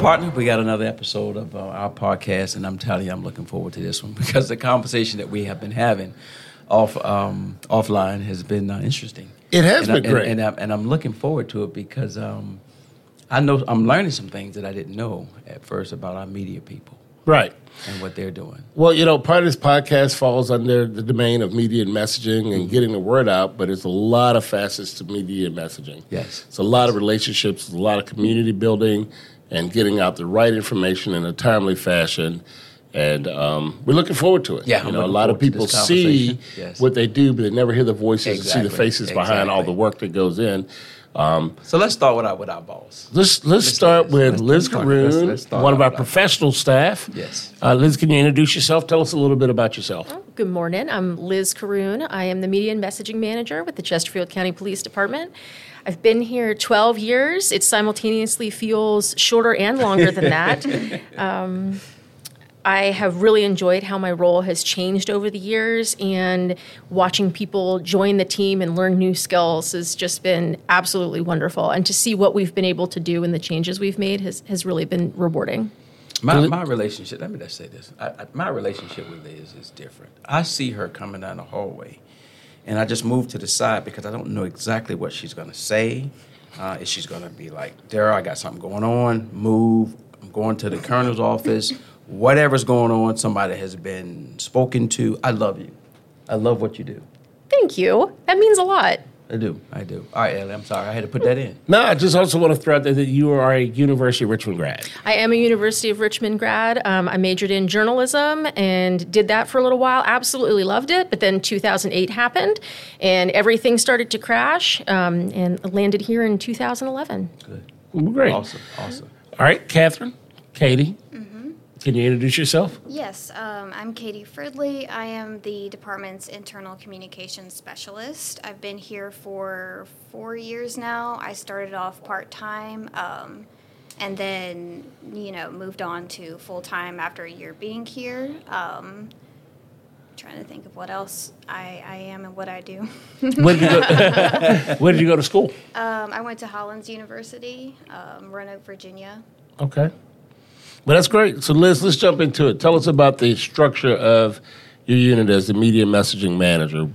partner, we got another episode of uh, our podcast, and I'm telling you, I'm looking forward to this one because the conversation that we have been having off um, offline has been uh, interesting. It has and been I, great. and, and, I, and I'm looking forward to it because um, I know I'm learning some things that I didn't know at first about our media people Right. and what they're doing. Well, you know, part of this podcast falls under the domain of media and messaging Mm-hmm. and getting the word out, but it's a lot of facets to media and messaging. Yes. It's a lot of relationships, it's a lot of community building, and getting out the right information in a timely fashion. And um, we're looking forward to it. Yeah, you I'm know, a lot of people see. Yes. what they do, but they never hear the voices and see the Exactly, faces behind all the work that goes in. Um, So let's start with our with our boss. let's let's start let's- with let's- Liz let's start- Caroon, let's- let's one of our with our- professional staff. Yes. Uh, Liz, can you introduce yourself? Tell us a little bit about yourself. Good morning. I'm Liz Caroon. I am the Media and Messaging Manager with the Chesterfield County Police Department. I've been here 12 years. It simultaneously feels shorter and longer than that. Um, I have really enjoyed how my role has changed over the years, and watching people join the team and learn new skills has just been absolutely wonderful. And to see what we've been able to do and the changes we've made has, has really been rewarding. My, my relationship, let me just say this. I, I, my relationship with Liz is different. I see her coming down the hallway, and I just move to the side because I don't know exactly what she's going to say. Uh, is she's going to be like, Daryl, I got something going on, move, I'm going to the colonel's office, whatever's going on, somebody has been spoken to. I love you. I love what you do. Thank you. That means a lot. I do. I do. All right, Ellie, I'm sorry. I had to put that in. No, I just also want to throw out there that you are a University of Richmond grad. I am a University of Richmond grad. Um, I majored in journalism and did that for a little while. Absolutely loved it. But then 2008 happened and everything started to crash um, and landed here in 2011. Good. Well, Great. Awesome. Awesome. All right, Catherine, Katie, can you introduce yourself? Yes, um, I'm Katie Fridley. I am the department's internal communications specialist. I've been here for four years now. I started off part time um, and then, you know, moved on to full time after a year being here. Um, trying to think of what else I, I am and what I do. Where did you go, where did you go to school? Um, I went to Hollins University, um, Roanoke, Virginia. Okay. Well, that's great. So, Liz, let's jump into it. Tell us about the structure of your unit as the media messaging manager.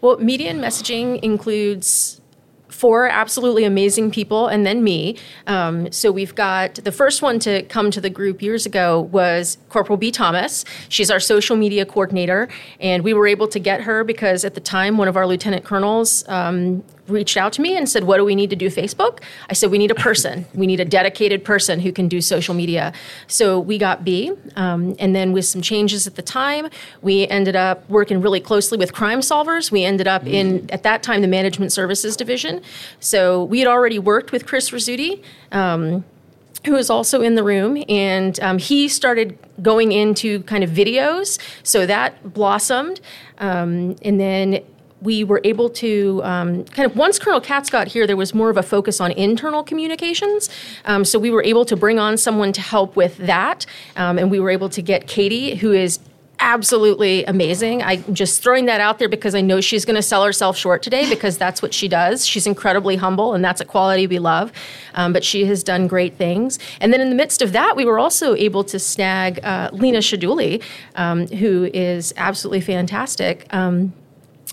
Well, media and messaging includes four absolutely amazing people and then me. Um, so we've got the first one to come to the group years ago was Corporal B. Thomas. She's our social media coordinator, and we were able to get her because at the time one of our lieutenant colonels um, reached out to me and said, What do we need to do Facebook? I said, We need a person. we need a dedicated person who can do social media. So we got B. Um, and then with some changes at the time, we ended up working really closely with crime solvers. We ended up in, at that time, the management services division. So we had already worked with Chris Rizzuti. Um, who is also in the room, and um, he started going into kind of videos, so that blossomed, um, and then we were able to um, kind of once Colonel Katz got here, there was more of a focus on internal communications. Um, so we were able to bring on someone to help with that, um, and we were able to get Katie, who is absolutely amazing. I'm just throwing that out there because I know she's going to sell herself short today because that's what she does. She's incredibly humble, and that's a quality we love. Um, but she has done great things. And then in the midst of that, we were also able to snag uh, Lena Shaduli, um, who is absolutely fantastic. Um,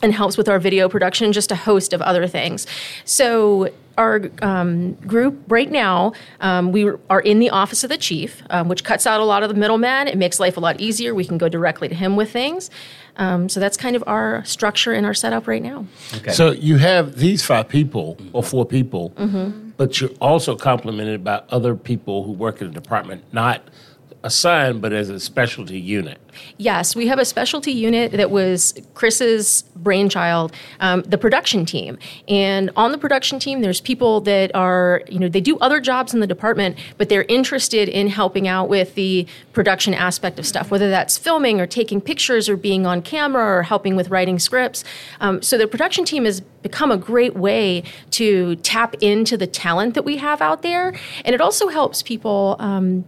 and helps with our video production, just a host of other things. So our um, group right now, um, we are in the office of the chief, um, which cuts out a lot of the middlemen. It makes life a lot easier. We can go directly to him with things. Um, so that's kind of our structure and our setup right now. Okay. So, you have these five people or four people, but you're also complemented by other people who work in the department, not assigned, but as a specialty unit. Yes, we have a specialty unit that was Chris's brainchild, um, the production team. And on the production team, there's people that are, you know, they do other jobs in the department, but they're interested in helping out with the production aspect of stuff, whether that's filming or taking pictures or being on camera or helping with writing scripts. Um, so the production team has become a great way to tap into the talent that we have out there. And it also helps people. Um,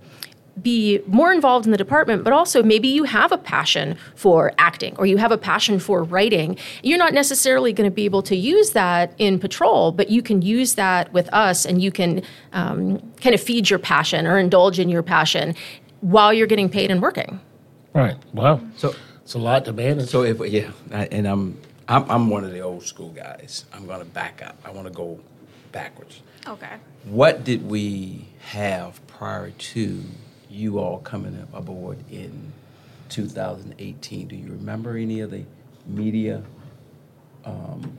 be more involved in the department, but also maybe you have a passion for acting or you have a passion for writing. You're not necessarily going to be able to use that in patrol, but you can use that with us and you can um, kind of feed your passion or indulge in your passion while you're getting paid and working. Right. Wow. So, It's a lot to manage. so if yeah, and I'm I'm, I'm one of the old school guys. I'm going to back up. I want to go backwards. Okay. What did we have prior to you all coming aboard in 2018? Do you remember any of the media um,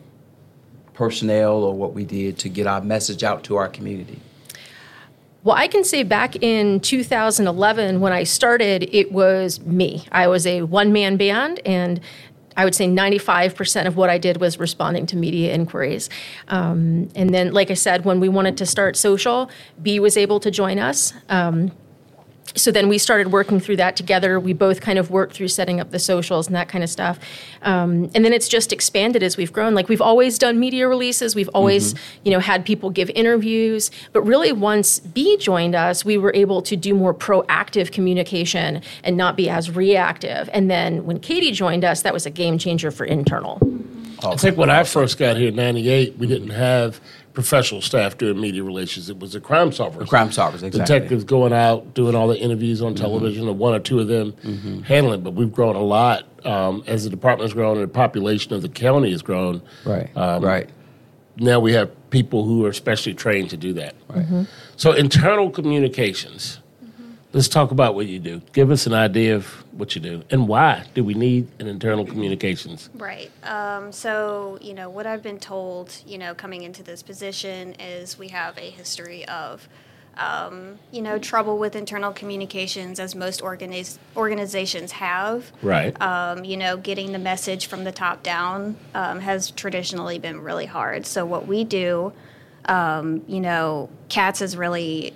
personnel or what we did to get our message out to our community? Well, I can say back in 2011 when I started, it was me. I was a one man band, and I would say 95% of what I did was responding to media inquiries. Um, and then, like I said, when we wanted to start social, B was able to join us. Um, so then we started working through that together. We both kind of worked through setting up the socials and that kind of stuff. Um, and then it's just expanded as we've grown. Like we've always done media releases. We've always, you know, had people give interviews. But really, once B joined us, we were able to do more proactive communication and not be as reactive. And then when Katie joined us, that was a game changer for internal. I think when I first got here in '98, we didn't have professional staff doing media relations. It was the crime solvers. Crime solvers, exactly. Detectives going out, doing all the interviews on television, and one or two of them handling. But we've grown a lot um, as the department has grown and the population of the county has grown. Right. Um, right. Now we have people who are specially trained to do that. So internal communications. Let's talk about what you do. Give us an idea of what you do and why do we need an internal communications? Right. Um, so, you know, what I've been told, you know, coming into this position is we have a history of, um, you know, trouble with internal communications, as most organiz- organizations have. Right. Um, you know, getting the message from the top down um, has traditionally been really hard. So, what we do, um, you know, Katz is really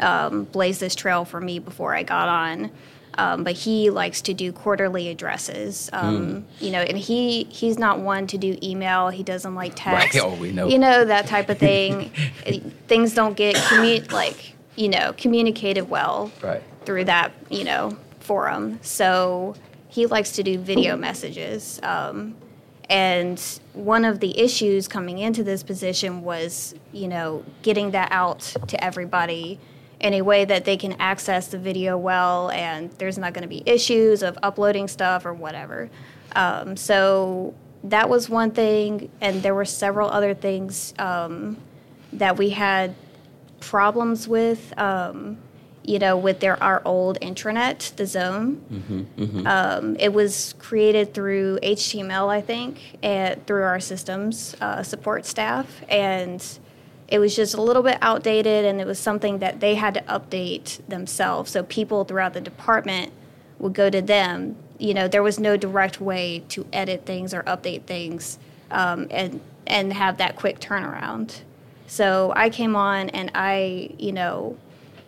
um, blazed this trail for me before I got on. Um, but he likes to do quarterly addresses, um, you know, and he he's not one to do email. He doesn't like text. Right, oh, we know. You know that type of thing. Things don't get commu- like you know communicated well Right. through that you know forum. So he likes to do video messages. Um, and one of the issues coming into this position was, you know, getting that out to everybody in a way that they can access the video well and there's not going to be issues of uploading stuff or whatever. Um, so that was one thing, and there were several other things um, that we had problems with. Um, you know, with their our old intranet, the Zone. Um, it was created through HTML, I think, and through our systems uh, support staff, and it was just a little bit outdated, and it was something that they had to update themselves. So people throughout the department would go to them. You know, there was no direct way to edit things or update things, um, and and have that quick turnaround. So I came on and I, you know,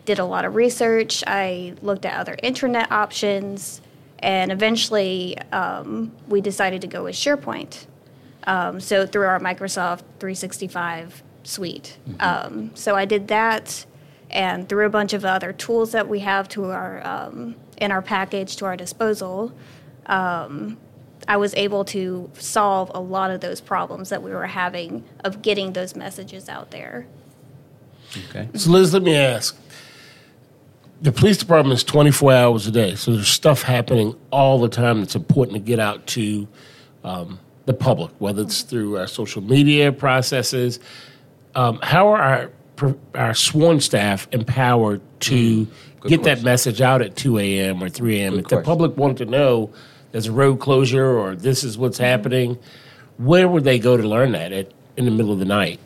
did a lot of research. I looked at other intranet options, and eventually um, we decided to go with SharePoint. Um, so through our Microsoft 365 suite. Um, so I did that, and through a bunch of other tools that we have to our um, in our package to our disposal. Um, I was able to solve a lot of those problems that we were having of getting those messages out there. Okay. So, Liz, let me ask. The police department is 24 hours a day, so there's stuff happening all the time that's important to get out to um, the public, whether it's through our social media processes. Um, how are our, our sworn staff empowered to Mm, Good get that message out at 2 a.m. or 3 a.m.? Good If the public wanted to know there's a road closure or this is what's Mm-hmm. happening, where would they go to learn that at, in the middle of the night?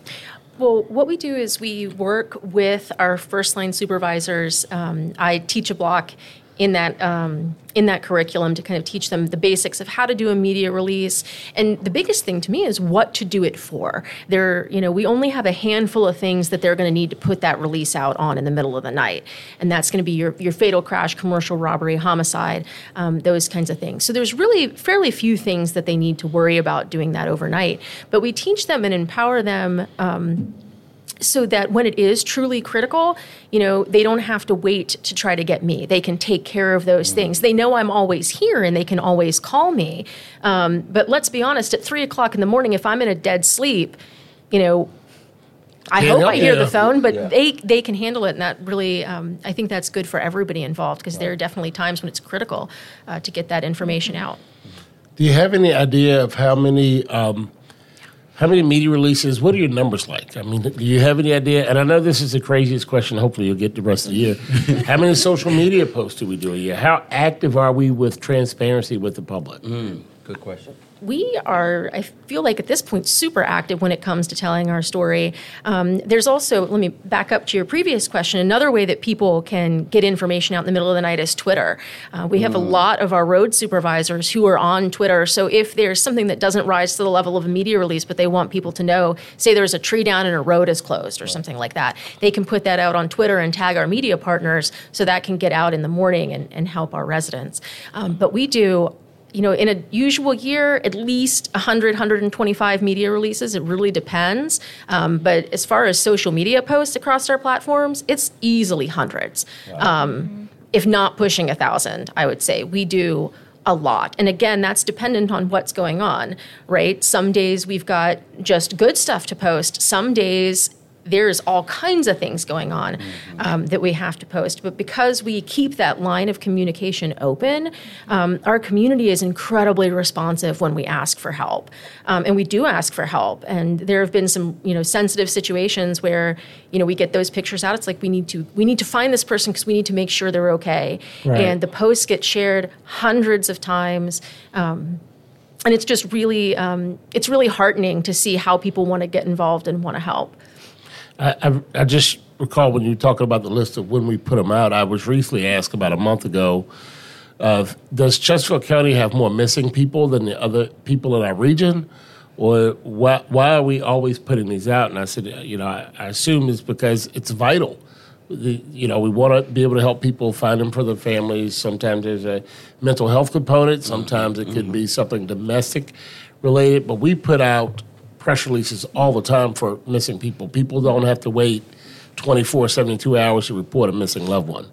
Well, what we do is we work with our first line supervisors. Um, I teach a block in that um, in that curriculum to kind of teach them the basics of how to do a media release. And the biggest thing to me is what to do it for. There, you know, we only have a handful of things that they're going to need to put that release out on in the middle of the night, and that's going to be your your fatal crash, commercial robbery, homicide, um, those kinds of things. So there's really fairly few things that they need to worry about doing that overnight. But we teach them and empower them. Um, so that when it is truly critical, you know, they don't have to wait to try to get me. They can take care of those things. They know I'm always here and they can always call me. Um, but let's be honest, at three o'clock in the morning, if I'm in a dead sleep, you know, I hope I hear you. the phone, but Yeah. they they can handle it, and that really, um, I think that's good for everybody involved because there are definitely times when it's critical uh, to get that information out. Do you have any idea of how many um, how many media releases? What are your numbers like? I mean, do you have any idea? And I know this is the craziest question. Hopefully, you'll get the rest of the year. how many social media posts do we do a year? How active are we with transparency with the public? Hmm, good question. We are, I feel like at this point, super active when it comes to telling our story. Um, there's also, let me back up to your previous question. Another way that people can get information out in the middle of the night is Twitter. Uh, we have a lot of our road supervisors who are on Twitter. So if there's something that doesn't rise to the level of a media release, but they want people to know, say there's a tree down and a road is closed or something like that, they can put that out on Twitter and tag our media partners so that can get out in the morning and, and help our residents. Um, but we do you know, in a usual year, at least 100, 125 media releases. It really depends. Um, but as far as social media posts across our platforms, it's easily hundreds, um, if not pushing a thousand, I would say. We do a lot. And again, that's dependent on what's going on, right? Some days we've got just good stuff to post, some days there's all kinds of things going on um, that we have to post. But because we keep that line of communication open, um, our community is incredibly responsive when we ask for help, um, and we do ask for help. And there have been some, you know, sensitive situations where, you know, we get those pictures out. It's like we need to we need to find this person because we need to make sure they're okay. Right. And the posts get shared hundreds of times. Um, and it's just really, um, it's really heartening to see how people want to get involved and want to help. I, I, I just recall when you were talking about the list of when we put them out. I was recently asked about a month ago of does Chesterfield County have more missing people than the other people in our region, or why why are we always putting these out? And I said, uh, you know, I, I assume it's because it's vital. The, you know, we want to be able to help people find them for their families. Sometimes there's a mental health component. Sometimes it could mm-hmm. be something domestic related. But we put out press releases all the time for missing people. People don't have to wait 24, 72 hours to report a missing loved one.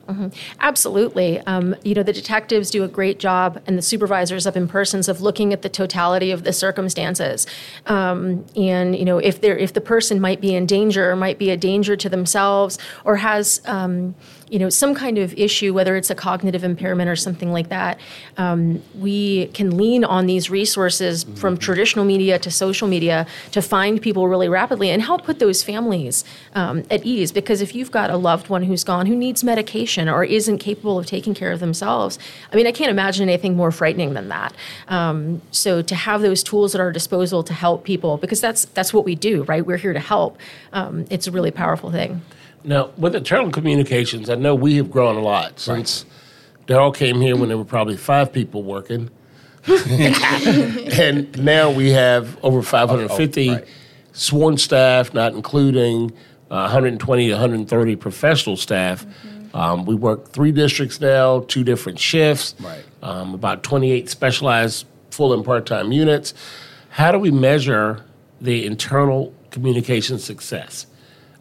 Absolutely. Um, you know, the detectives do a great job, and the supervisors up in persons of looking at the totality of the circumstances. Um, and you know, if they're if the person might be in danger, might be a danger to themselves, or has um, you know some kind of issue, whether it's a cognitive impairment or something like that, um, we can lean on these resources from traditional media to social media to find people really rapidly and help put those families um, at ease. Because if you've got a loved one who's gone who needs medication or isn't capable of taking care of themselves, I mean, I can't imagine anything more frightening than that. Um, so to have those tools at our disposal to help people, because that's that's what we do, right? We're here to help. Um, it's a really powerful thing. Now, with internal communications, I know we have grown a lot since Daryl came here when there were probably five people working. and now we have over 550 Oh, right. sworn staff, not including uh, 120 to 130 professional staff. Um, we work three districts now, two different shifts, Right. um, about 28 specialized full and part time units. How do we measure the internal communication success?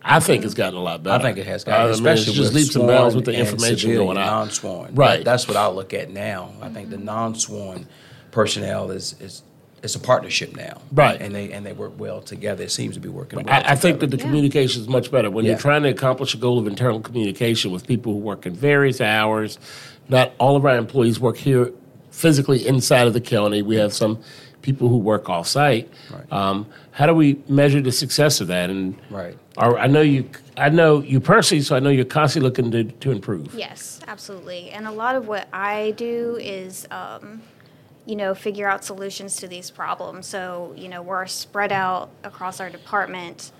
I think it's gotten a lot better. I think it has I gotten, mean, especially it's just with leaps and sworn bounds with the information going out. Non-sworn, Right. That's what I look at now. I think the non-sworn personnel is is it's a partnership now, Right. And they and they work well together. It seems to be working. well I, I think that together. the communication is much better when you're trying to accomplish a goal of internal communication with people who work in various hours. Not all of our employees work here physically inside of the county. We have some people who work off site. Right. Um, how do we measure the success of that? And Right. are, I know you. I know you personally, so I know you're constantly looking to, to improve. Yes, absolutely. And a lot of what I do is, um, you know, figure out solutions to these problems. So, you know, we're spread out across our department.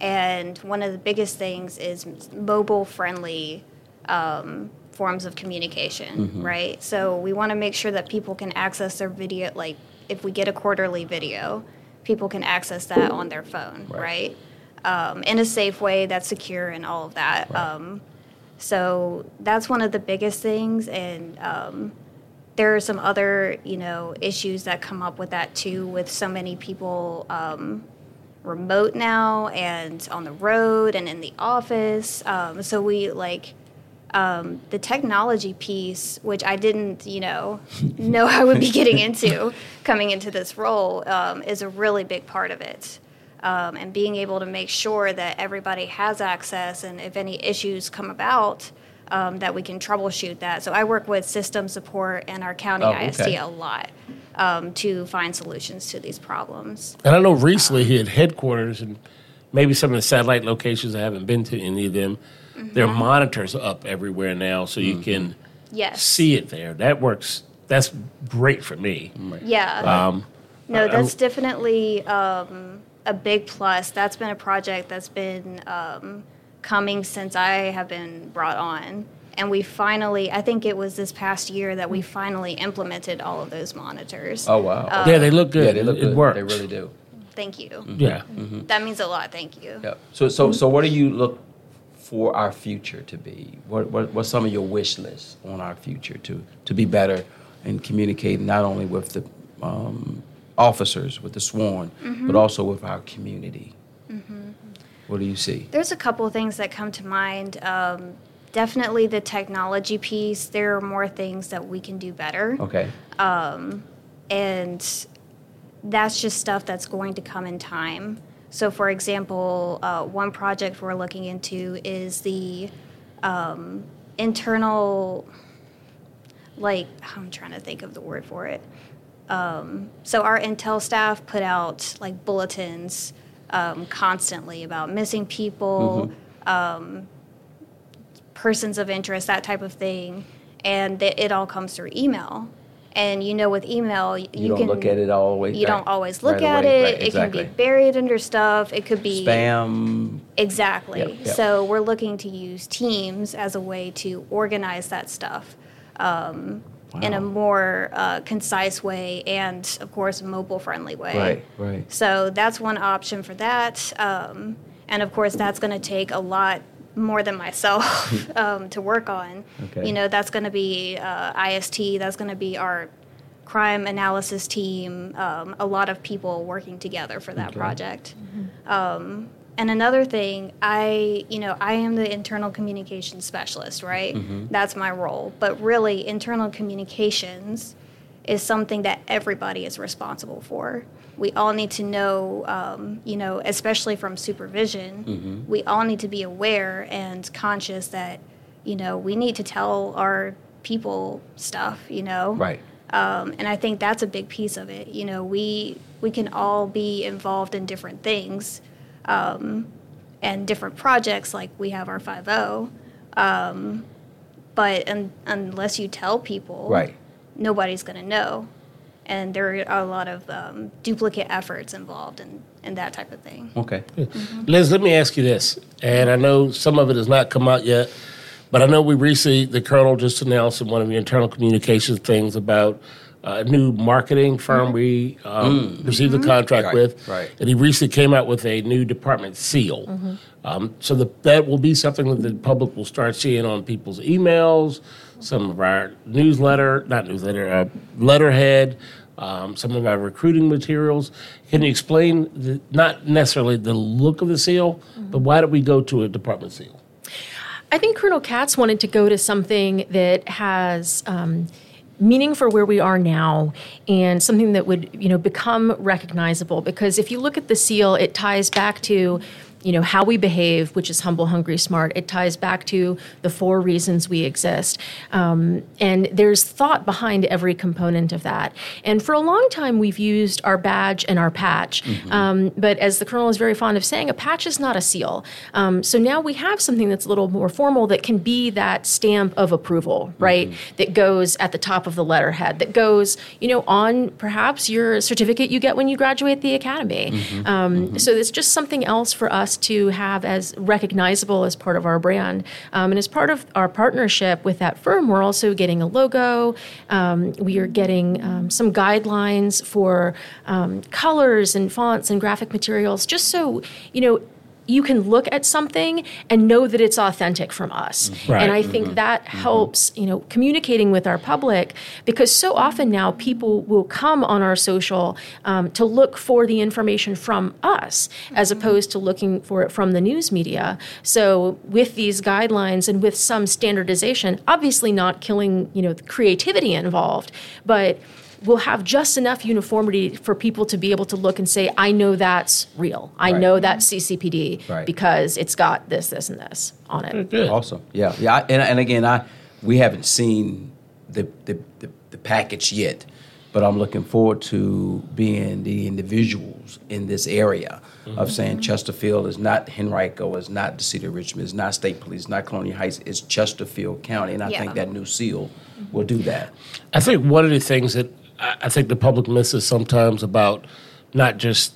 And one of the biggest things is mobile friendly um, forms of communication, right? So we want to make sure that people can access their video, like if we get a quarterly video, people can access that on their phone, right? Um, in a safe way that's secure and all of that. Um, so that's one of the biggest things, and um, there are some other, you know, issues that come up with that too. With so many people, um, remote now and on the road and in the office. Um, so we like um, the technology piece, which I didn't, you know, know I would be getting into coming into this role, um, is a really big part of it. Um, and being able to make sure that everybody has access, and if any issues come about, um, that we can troubleshoot that. So I work with system support and our county Oh, ISD okay. a lot um, to find solutions to these problems. And I know recently he had headquarters and maybe some of the satellite locations. I haven't been to any of them. There Mm-hmm. are monitors up everywhere now, so you can Yes. see it there. That works. That's great for me. Yeah. Um, No, I- that's definitely um, a big plus. That's been a project that's been um, coming since I have been brought on. And we finally, I think it was this past year that we finally implemented all of those monitors. Oh wow. yeah, they look good. yeah, they look it good. works. They really do. Thank you. Yeah. That means a lot. Thank you. Yep. So so so what do you look for our future to be? What what what's some of your wish lists on our future to to be better and communicate not only with the um, officers, with the sworn, but also with our community? What do you see? There's a couple of things that come to mind. Um, definitely the technology piece. There are more things that we can do better. Okay. Um, and that's just stuff that's going to come in time. So, for example, uh, one project we're looking into is the um, internal, like, I'm trying to think of the word for it. Um, so, our Intel staff put out like bulletins um, constantly about missing people, um, persons of interest, that type of thing, and th- it all comes through email. And you know, with email, You, you, don't can look at it all the way. you don't always look right at away. it. Right, It exactly. can be buried under stuff. It could be spam. exactly. Yep, yep. So we're looking to use Teams as a way to organize that stuff um, in a more uh, concise way, and of course, mobile friendly way. Right. Right. So that's one option for that. Um, and of course, that's going to take a lot more than myself um, to work on. Okay. You know, that's going to be uh, IST, that's going to be our crime analysis team, um, a lot of people working together for that Okay. project. Um, and another thing, I, you know, I am the internal communications specialist, right? That's my role. But really, internal communications is something that everybody is responsible for. We all need to know, um, you know, especially from supervision, we all need to be aware and conscious that, you know, we need to tell our people stuff, you know? Right. Um, and I think that's a big piece of it. You know, we we can all be involved in different things um, and different projects. Like we have our five zero, um, but un- unless you tell people, Right. nobody's going to know. And there are a lot of um, duplicate efforts involved in, in that type of thing. Okay. Liz, let me ask you this, and I know some of it has not come out yet, but I know we recently, the colonel just announced in one of the internal communications things about a new marketing firm we um, received a contract Right, with, right. and he recently came out with a new department seal. Um, so the, that will be something that the public will start seeing on people's emails, some of our newsletter, not newsletter, uh, letterhead, um, some of our recruiting materials. Can you explain, the, not necessarily the look of the seal, but why did we go to a department seal? I think Colonel Katz wanted to go to something that has um, meaning for where we are now and something that would you know become recognizable because if you look at the seal it ties back to you know how we behave which is humble hungry smart it ties back to the four reasons we exist. Um, and there's thought behind every component of that. And for a long time we've used our badge and our patch. Um, but as the colonel is very fond of saying a patch is not a seal. Um, so now we have something that's a little more formal that can be that stamp of approval right? That goes at the top of the letterhead that goes you know on perhaps your certificate you get when you graduate the academy. Um, so it's just something else for us to have as recognizable as part of our brand. Um, and as part of our partnership with that firm we're also getting a logo. Um, we are getting um, some guidelines for um, colors and fonts and graphic materials just so you know you can look at something and know that it's authentic from us. Right. And I mm-hmm. think that mm-hmm. helps, you know, communicating with our public because so often now people will come on our social um, to look for the information from us as mm-hmm. opposed to looking for it from the news media. So with these guidelines and with some standardization, obviously not killing, you know, the creativity involved, but we'll have just enough uniformity for people to be able to look and say, I know that's real. I Right. know that's CCPD Right. because it's got this, this, and this on it. Good. Awesome. Yeah. Yeah. I- And, and again, I we haven't seen the, the, the, the package yet, but I'm looking forward to being the individuals in this area of mm-hmm. saying Chesterfield is not Henrico, is not the city of Richmond, is not state police, not Colonial Heights, it's Chesterfield County. And I think that new seal will do that. I think one of the things that I I think the public misses sometimes about not just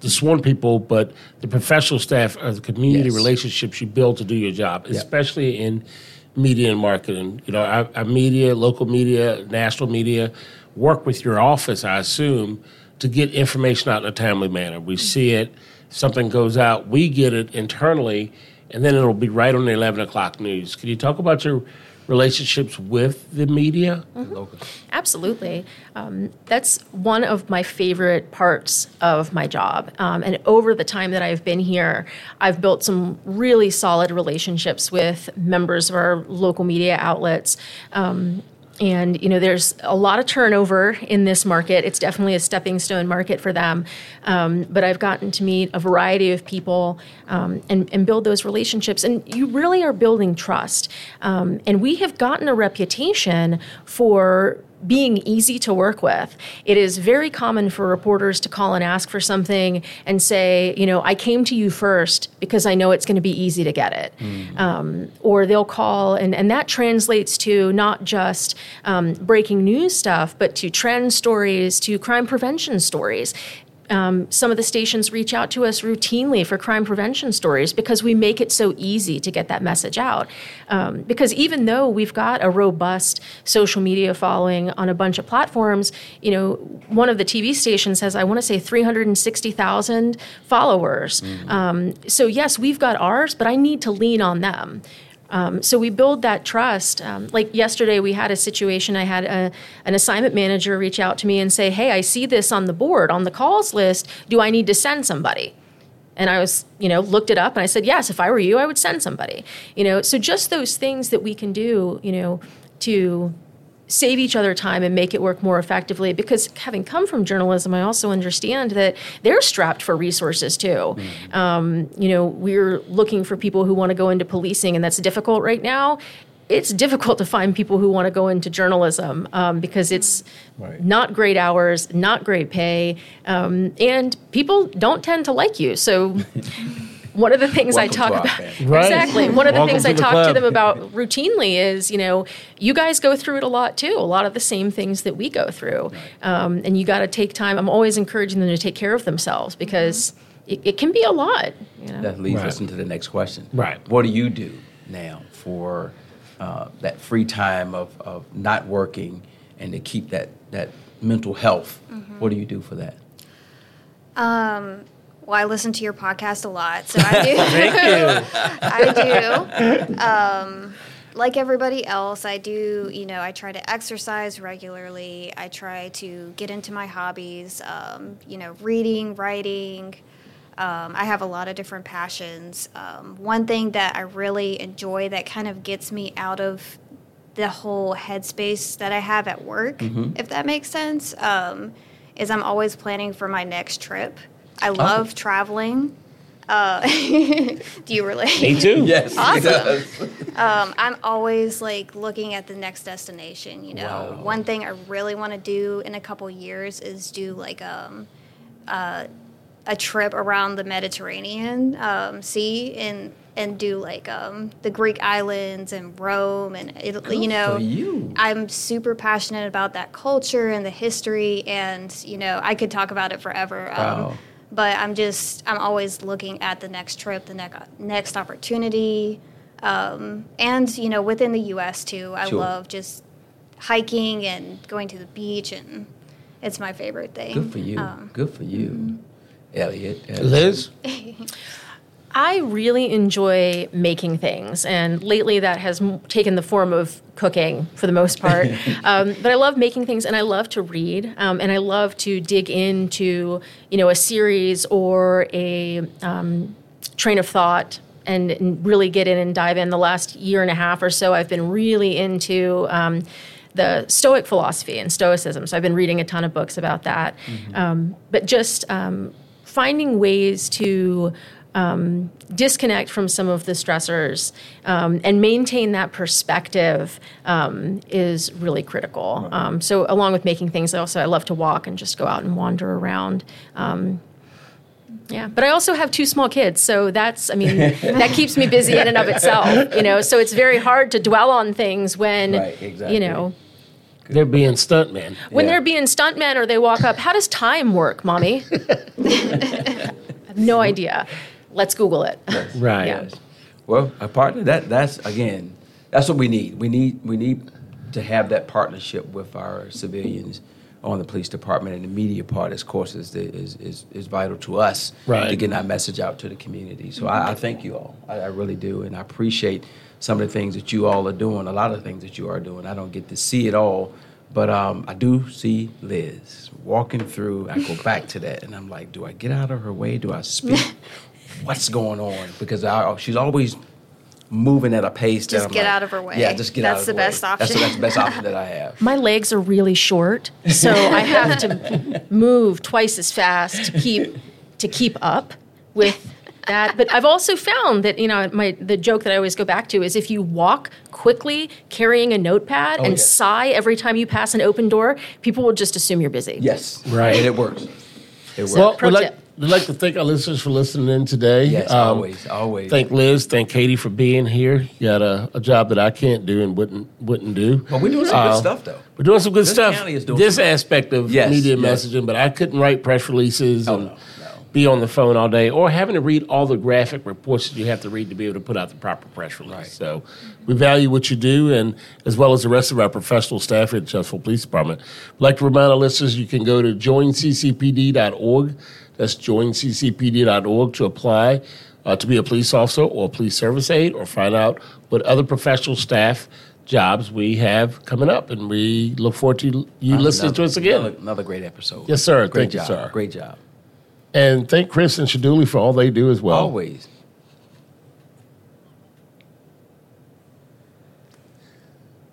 the sworn people, but the professional staff or the community Yes. relationships you build to do your job, Yeah. especially in media and marketing. You know, our, our media, local media, national media, work with your office, I assume, to get information out in a timely manner. We mm-hmm. see it, something goes out, we get it internally, and then it'll be right on the 11 o'clock news. Can you talk about your relationships with the media? Local. Absolutely. Um, that's one of my favorite parts of my job. Um, and over the time that I've been here, I've built some really solid relationships with members of our local media outlets. Um, and you know, there's a lot of turnover in this market. It's definitely a stepping stone market for them. Um, but I've gotten to meet a variety of people um, and, and build those relationships. And you really are building trust. Um, and we have gotten a reputation for being easy to work with. It is very common for reporters to call and ask for something and say, you know, I came to you first because I know it's going to be easy to get it. Um, or they'll call, and, and that translates to not just um, breaking news stuff, but to trend stories, to crime prevention stories. Um, some of the stations reach out to us routinely for crime prevention stories because we make it so easy to get that message out. Um, because even though we've got a robust social media following on a bunch of platforms, you know, one of the TV stations has, I want to say, 360,000 followers. Um, so, yes, we've got ours, but I need to lean on them. Um, so we build that trust. Um, like yesterday, we had a situation. I had a, an assignment manager reach out to me and say, "Hey, I see this on the board on the calls list. Do I need to send somebody?" And I was, you know, looked it up and I said, "Yes, if I were you, I would send somebody." You know, so just those things that we can do, you know, to save each other time and make it work more effectively. Because having come from journalism i also understand that they're strapped for resources too. Um, you know we're looking for people who want to go into policing and that's difficult right now. It's difficult to find people who want to go into journalism um, because it's Right. not great hours not great pay um, and people don't tend to like you so one of the things I talk about. Right. exactly one of the Welcome things I the talk club. to them about routinely is you know you guys go through it a lot too a lot of the same things that we go through um, and you got to take time I'm always encouraging them to take care of themselves because it, it can be a lot you know? That leads Right. us into the next question. Right. What do you do now for uh, that free time of, of not working and to keep that, that mental health? What do you do for that? Um, well, I listen to your podcast a lot, so I do. Thank you. I do. Um, like everybody else, I do, you know, I try to exercise regularly. I try to get into my hobbies, um, you know, reading, writing. Um, I have a lot of different passions. Um, one thing that I really enjoy that kind of gets me out of the whole headspace that I have at work, if that makes sense, um, is I'm always planning for my next trip. I love traveling. Uh, do you relate? Me too. Yes. Awesome. Um, I'm always like looking at the next destination. You know, Wow. one thing I really want to do in a couple years is do like um, uh, a trip around the Mediterranean um, Sea and and do like um, the Greek islands and Rome and Italy. you know, for you. I'm super passionate about that culture and the history, and you know, I could talk about it forever. Wow. Um, but I'm just, I'm always looking at the next trip, the next next opportunity, um, and you know, within the U.S. too. I Sure. love just hiking and going to the beach, and it's my favorite thing. Good for you. Um, Good for you. Elliott. Elliott. Liz? I really enjoy making things, and lately that has m- taken the form of cooking for the most part. um, but I love making things, and I love to read, um, and I love to dig into you know a series or a um, train of thought. And, and really get in and dive in. The last year and a half or so, I've been really into um, the Stoic philosophy and Stoicism. So I've been reading a ton of books about that. Um, but just um, finding ways to um, disconnect from some of the stressors um, and maintain that perspective um, is really critical. Um, so along with making things, also I love to walk and just go out and wander around. Um, yeah, but I also have two small kids, so that's I mean that keeps me busy in and of itself, you know. So it's very hard to dwell on things when Right, exactly. you know They're being stuntmen. when Yeah. they're being stuntmen or they walk up. How does time work, mommy? I have no idea. Let's Google it. Right. Yeah. Yes. Well, a partner that that's again that's what we need. We need we need to have that partnership with our civilians on the police department and the media part, of course, is the, is, is is vital to us Right. to getting our message out to the community. So I, I thank you all. I, I really do, and I appreciate some of the things that you all are doing. A lot of things that you are doing. I don't get to see it all, but um, I do see Liz walking through. I go back to that, and I'm like, do I get out of her way? Do I speak? What's going on? Because I, she's always moving at a pace. Just I'm get like, out of her way. Yeah, just get That's out of the way. best That's the, option. that's the best option that I have. My legs are really short, so I have to move twice as fast to keep to keep up with that. But I've also found that you know my the joke that I always go back to is if you walk quickly carrying a notepad oh, and yeah. sigh every time you pass an open door, people will just assume you're busy. Yes, Right. and it works. It works. Well, Pro we'd like, tip. We'd like to thank our listeners for listening in today. yes, Um, always, always. Thank Liz, thank Katie for being here. You got a, a job that I can't do and wouldn't wouldn't do. but we're doing some Uh, good stuff though. We're doing some good This stuff. county is doing this aspect of Yes, media yes. messaging, but I couldn't write press releases Oh, and no, no. be on the phone all day, or having to read all the graphic reports that you have to read to be able to put out the proper press release. Right. So we value what you do, and as well as the rest of our professional staff at Chelsea Police Department. I'd like to remind our listeners you can go to joinccpd.org. That's joinccpd.org to apply uh, to be a police officer or police service aide, or find out what other professional staff jobs we have coming up. And we look forward to you listening to us again. Another, another great episode. Yes, sir. Great Thank you, job. sir. Great job. And thank Chris and Shaduli for all they do as well. Always.